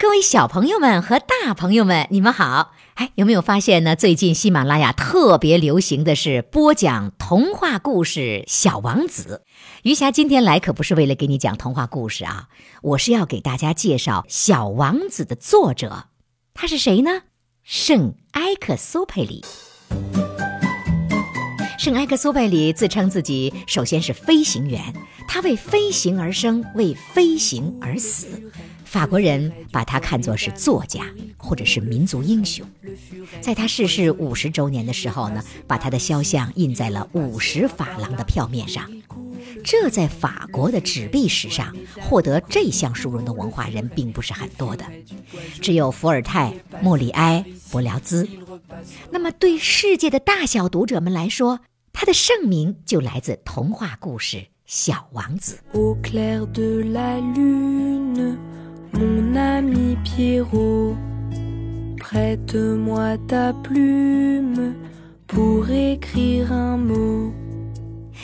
各位小朋友们和大朋友们，你们好！哎，有没有发现呢？最近喜马拉雅特别流行的是播讲童话故事《小王子》。余霞今天来可不是为了给你讲童话故事啊，我是要给大家介绍《小王子》的作者，他是谁呢？圣埃克苏佩里。圣埃克苏佩里自称自己首先是飞行员，他为飞行而生，为飞行而死。法国人把他看作是作家，或者是民族英雄。在他逝世五十周年的时候呢，把他的肖像印在了五十法郎的票面上。这在法国的纸币史上获得这项殊荣的文化人并不是很多的，只有伏尔泰、莫里埃、伯辽兹。那么对世界的大小读者们来说，他的盛名就来自童话故事《小王子》。Mon ami Pierrot, prête-moi ta plume pour écrire un mot。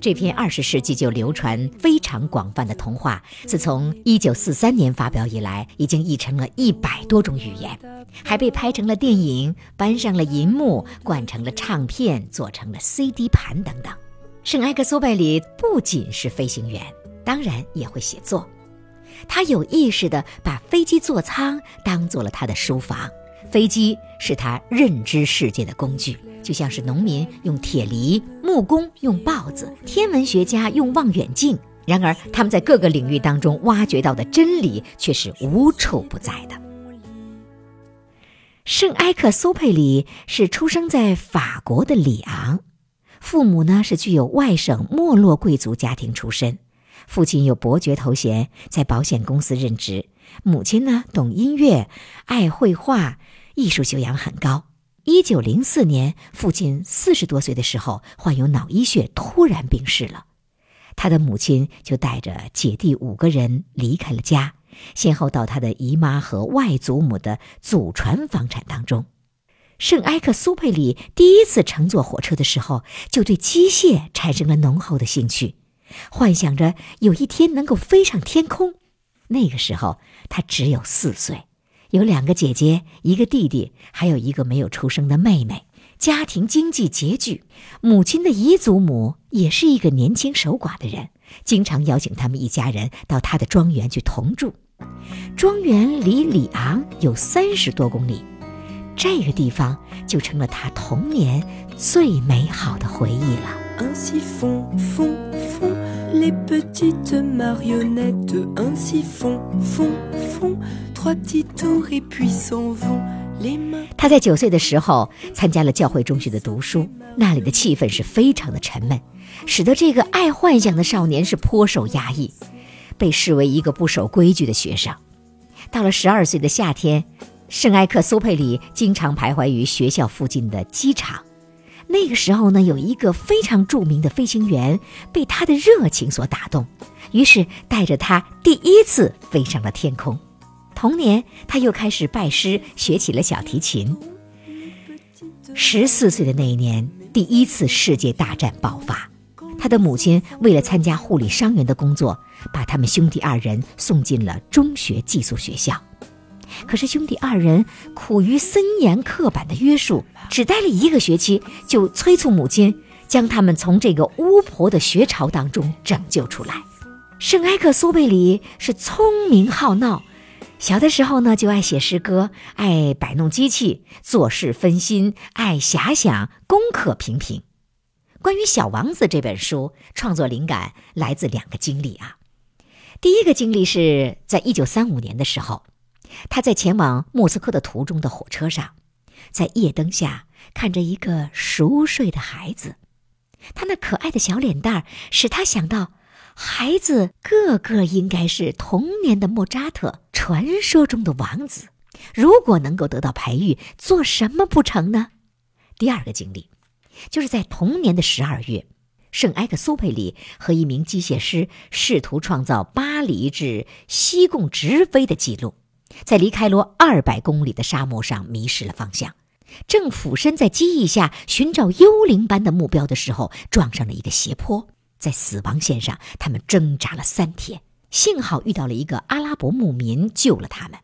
这篇二十世纪就流传非常广泛的童话，自从一九四三年发表以来，已经译成了一百多种语言，还被拍成了电影，搬上了银幕，灌成了唱片，做成了 CD 盘等等。圣埃克苏贝里不仅是飞行员，当然也会写作。他有意识地把飞机座舱当做了他的书房，飞机是他认知世界的工具，就像是农民用铁犁，木工用刨子，天文学家用望远镜。然而，他们在各个领域当中挖掘到的真理却是无处不在的。圣埃克苏佩里是出生在法国的里昂，父母呢是具有外省没落贵族家庭出身。父亲有伯爵头衔，在保险公司任职。母亲呢，懂音乐，爱绘画，艺术修养很高。一九零四年，父亲四十多岁的时候，患有脑溢血，突然病逝了。他的母亲就带着姐弟五个人离开了家，先后到他的姨妈和外祖母的祖传房产当中。圣埃克苏佩里第一次乘坐火车的时候，就对机械产生了浓厚的兴趣。幻想着有一天能够飞上天空。那个时候他只有四岁，有两个姐姐，一个弟弟，还有一个没有出生的妹妹。家庭经济拮据，母亲的姨祖母也是一个年轻守寡的人，经常邀请他们一家人到他的庄园去同住。庄园离里昂有三十多公里，这个地方就成了他童年最美好的回忆了。他在九岁的时候参加了教会中学的读书，那里的气氛是非常的沉闷，使得这个爱幻想的少年是颇受压抑，被视为一个不守规矩的学生。到了十二岁的夏天，圣埃克苏佩里经常徘徊于学校附近的机场。那个时候呢，有一个非常著名的飞行员被他的热情所打动，于是带着他第一次飞上了天空。同年，他又开始拜师学起了小提琴。十四岁的那一年，第一次世界大战爆发，他的母亲为了参加护理伤员的工作，把他们兄弟二人送进了中学寄宿学校。可是兄弟二人苦于森严刻板的约束，只待了一个学期，就催促母亲将他们从这个巫婆的学潮当中拯救出来。圣埃克苏贝里是聪明好闹，小的时候呢就爱写诗歌，爱摆弄机器，做事分心，爱遐想，功课平平。关于《小王子》这本书，创作灵感来自两个经历啊。第一个经历是在一九三五年的时候。他在前往莫斯科的途中的火车上，在夜灯下看着一个熟睡的孩子，他那可爱的小脸蛋儿使他想到，孩子个个应该是童年的莫扎特，传说中的王子。如果能够得到培育，做什么不成呢？第二个经历，就是在同年的十二月，圣埃克苏佩里和一名机械师试图创造巴黎至西贡直飞的记录。在离开罗二百公里的沙漠上迷失了方向，正俯身在机翼下寻找幽灵般的目标的时候，撞上了一个斜坡，在死亡线上，他们挣扎了三天，幸好遇到了一个阿拉伯牧民救了他们。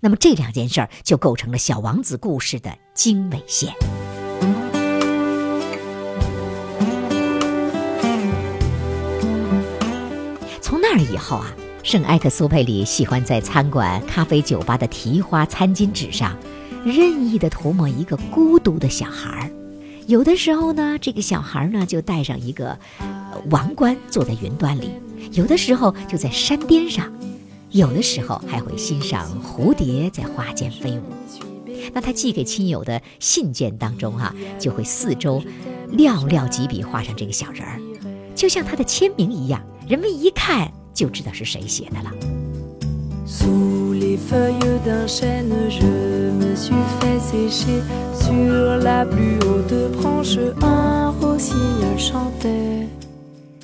那么这两件事儿就构成了小王子故事的经纬线。从那儿以后啊，圣埃克苏佩里喜欢在餐馆、咖啡酒吧的提花餐巾纸上，任意的涂抹一个孤独的小孩儿。有的时候呢，这个小孩呢就戴上一个王冠，坐在云端里；有的时候就在山巅上；有的时候还会欣赏蝴蝶在花间飞舞。那他寄给亲友的信件当中，哈，就会四周寥寥几笔画上这个小人儿，就像他的签名一样，人们一看就知道是谁写的了。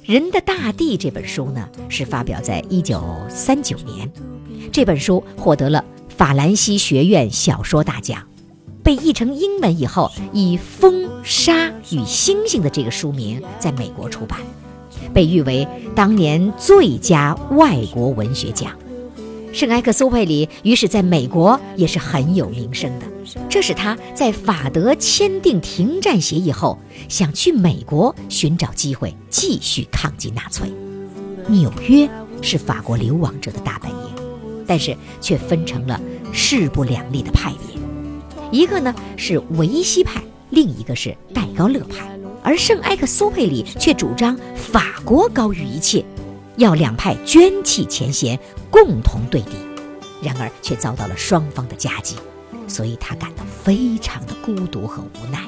人的大地这本书呢，是发表在一九三九年。这本书获得了法兰西学院小说大奖，被译成英文以后，以《风沙与星星》的这个书名在美国出版，被誉为当年最佳外国文学奖。圣埃克苏佩里于是在美国也是很有名声的，这使他在法德签订停战协议后，想去美国寻找机会继续抗击纳粹。纽约是法国流亡者的大本营，但是却分成了势不两立的派别，一个呢是维希派，另一个是戴高乐派，而圣埃克苏佩里却主张法国高于一切。要两派捐弃前嫌，共同对敌，然而却遭到了双方的夹击，所以他感到非常的孤独和无奈。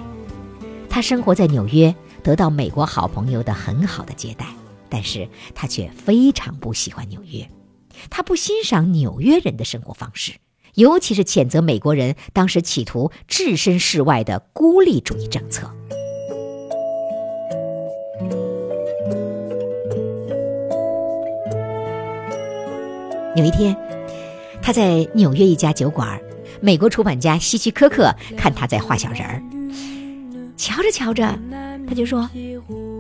他生活在纽约，得到美国好朋友的很好的接待，但是他却非常不喜欢纽约，他不欣赏纽约人的生活方式，尤其是谴责美国人当时企图置身事外的孤立主义政策。有一天，他在纽约一家酒馆，美国出版家希区柯克看他在画小人儿，瞧着瞧着，他就说：“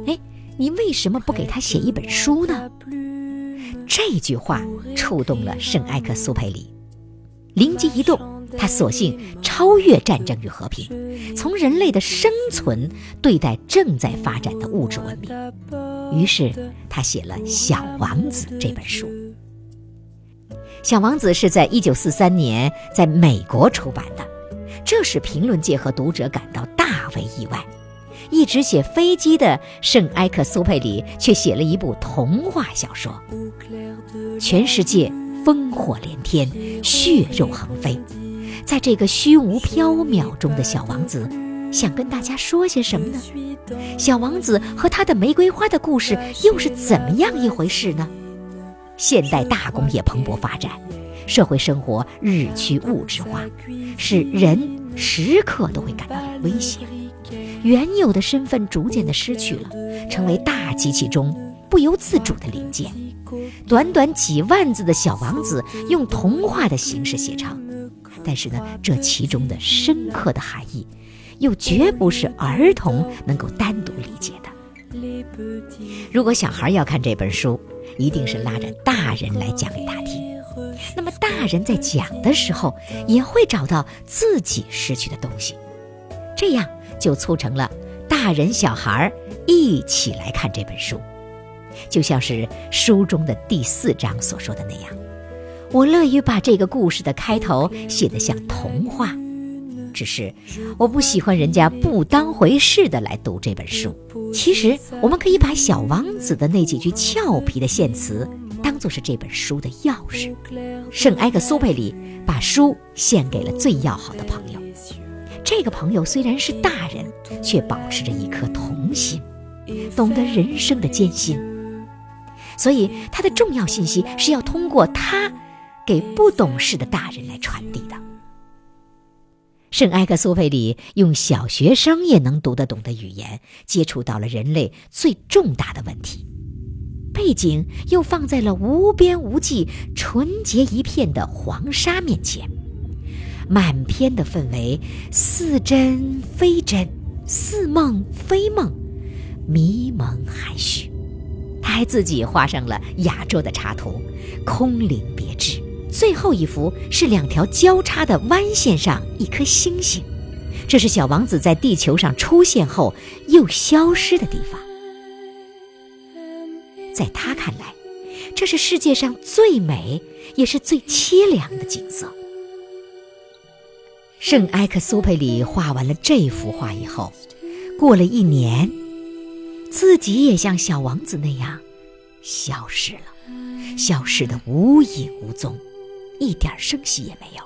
哎，你为什么不给他写一本书呢？”这句话触动了圣埃克苏佩里，灵机一动，他索性超越战争与和平，从人类的生存对待正在发展的物质文明。于是，他写了《小王子》这本书。《小王子》是在一九四三年在美国出版的，这使评论界和读者感到大为意外。一直写飞机的圣埃克苏佩里却写了一部童话小说，全世界烽火连天，血肉横飞。在这个虚无缥缈中的小王子，想跟大家说些什么呢？小王子和他的玫瑰花的故事又是怎么样一回事呢？现代大工业蓬勃发展，社会生活日趋物质化，使人时刻都会感到有威胁。原有的身份逐渐的失去了，成为大机器中不由自主的零件。短短几万字的小王子用童话的形式写成，但是呢，这其中的深刻的含义，又绝不是儿童能够单独理解的。如果小孩要看这本书，一定是拉着大人来讲给他听。那么大人在讲的时候，也会找到自己失去的东西，这样就促成了大人小孩一起来看这本书。就像是书中的第四章所说的那样，我乐于把这个故事的开头写得像童话。只是我不喜欢人家不当回事的来读这本书。其实我们可以把小王子的那几句俏皮的献词当做是这本书的钥匙。圣埃克苏佩里把书献给了最要好的朋友，这个朋友虽然是大人，却保持着一颗童心，懂得人生的艰辛。所以他的重要信息是要通过他给不懂事的大人来传递的。圣埃克苏佩里用小学生也能读得懂的语言，接触到了人类最重大的问题，背景又放在了无边无际、纯洁一片的黄沙面前，满篇的氛围似真非真，似梦非梦，迷蒙含蓄。他还自己画上了亚洲的插图，空灵别致，最后一幅是两条交叉的弯线上一颗星星，这是小王子在地球上出现后又消失的地方。在他看来，这是世界上最美也是最凄凉的景色。圣埃克苏佩里画完了这幅画以后，过了一年，自己也像小王子那样消失了，消失的无影无踪，一点声息也没有，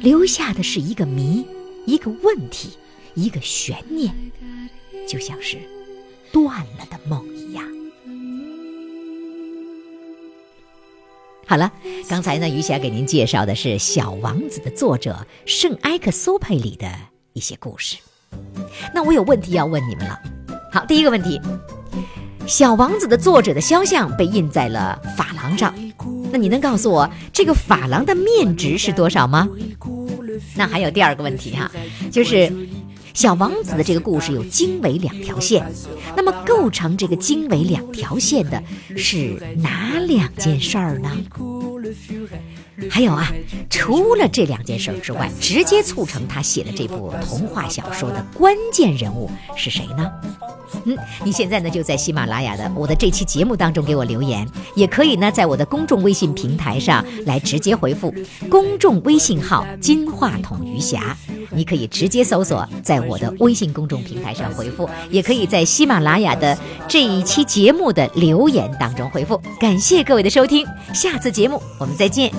留下的是一个谜，一个问题，一个悬念，就像是断了的梦一样。好了，刚才呢，余霞给您介绍的是《小王子》的作者圣埃克苏佩里的一些故事。那我有问题要问你们了。好，第一个问题，《小王子》的作者的肖像被印在了珐琅上，那你能告诉我这个珐琅的面值是多少吗？那还有第二个问题哈，就是。小王子的这个故事有经纬两条线，那么构成这个经纬两条线的是哪两件事儿呢？还有啊，除了这两件事儿之外，直接促成他写的这部童话小说的关键人物是谁呢？嗯，你现在呢就在喜马拉雅的我的这期节目当中给我留言，也可以呢在我的公众微信平台上来直接回复公众微信号“金话筒余霞”，你可以直接搜索，在我的微信公众平台上回复，也可以在喜马拉雅的这一期节目的留言当中回复。感谢各位的收听，下次节目我们再见。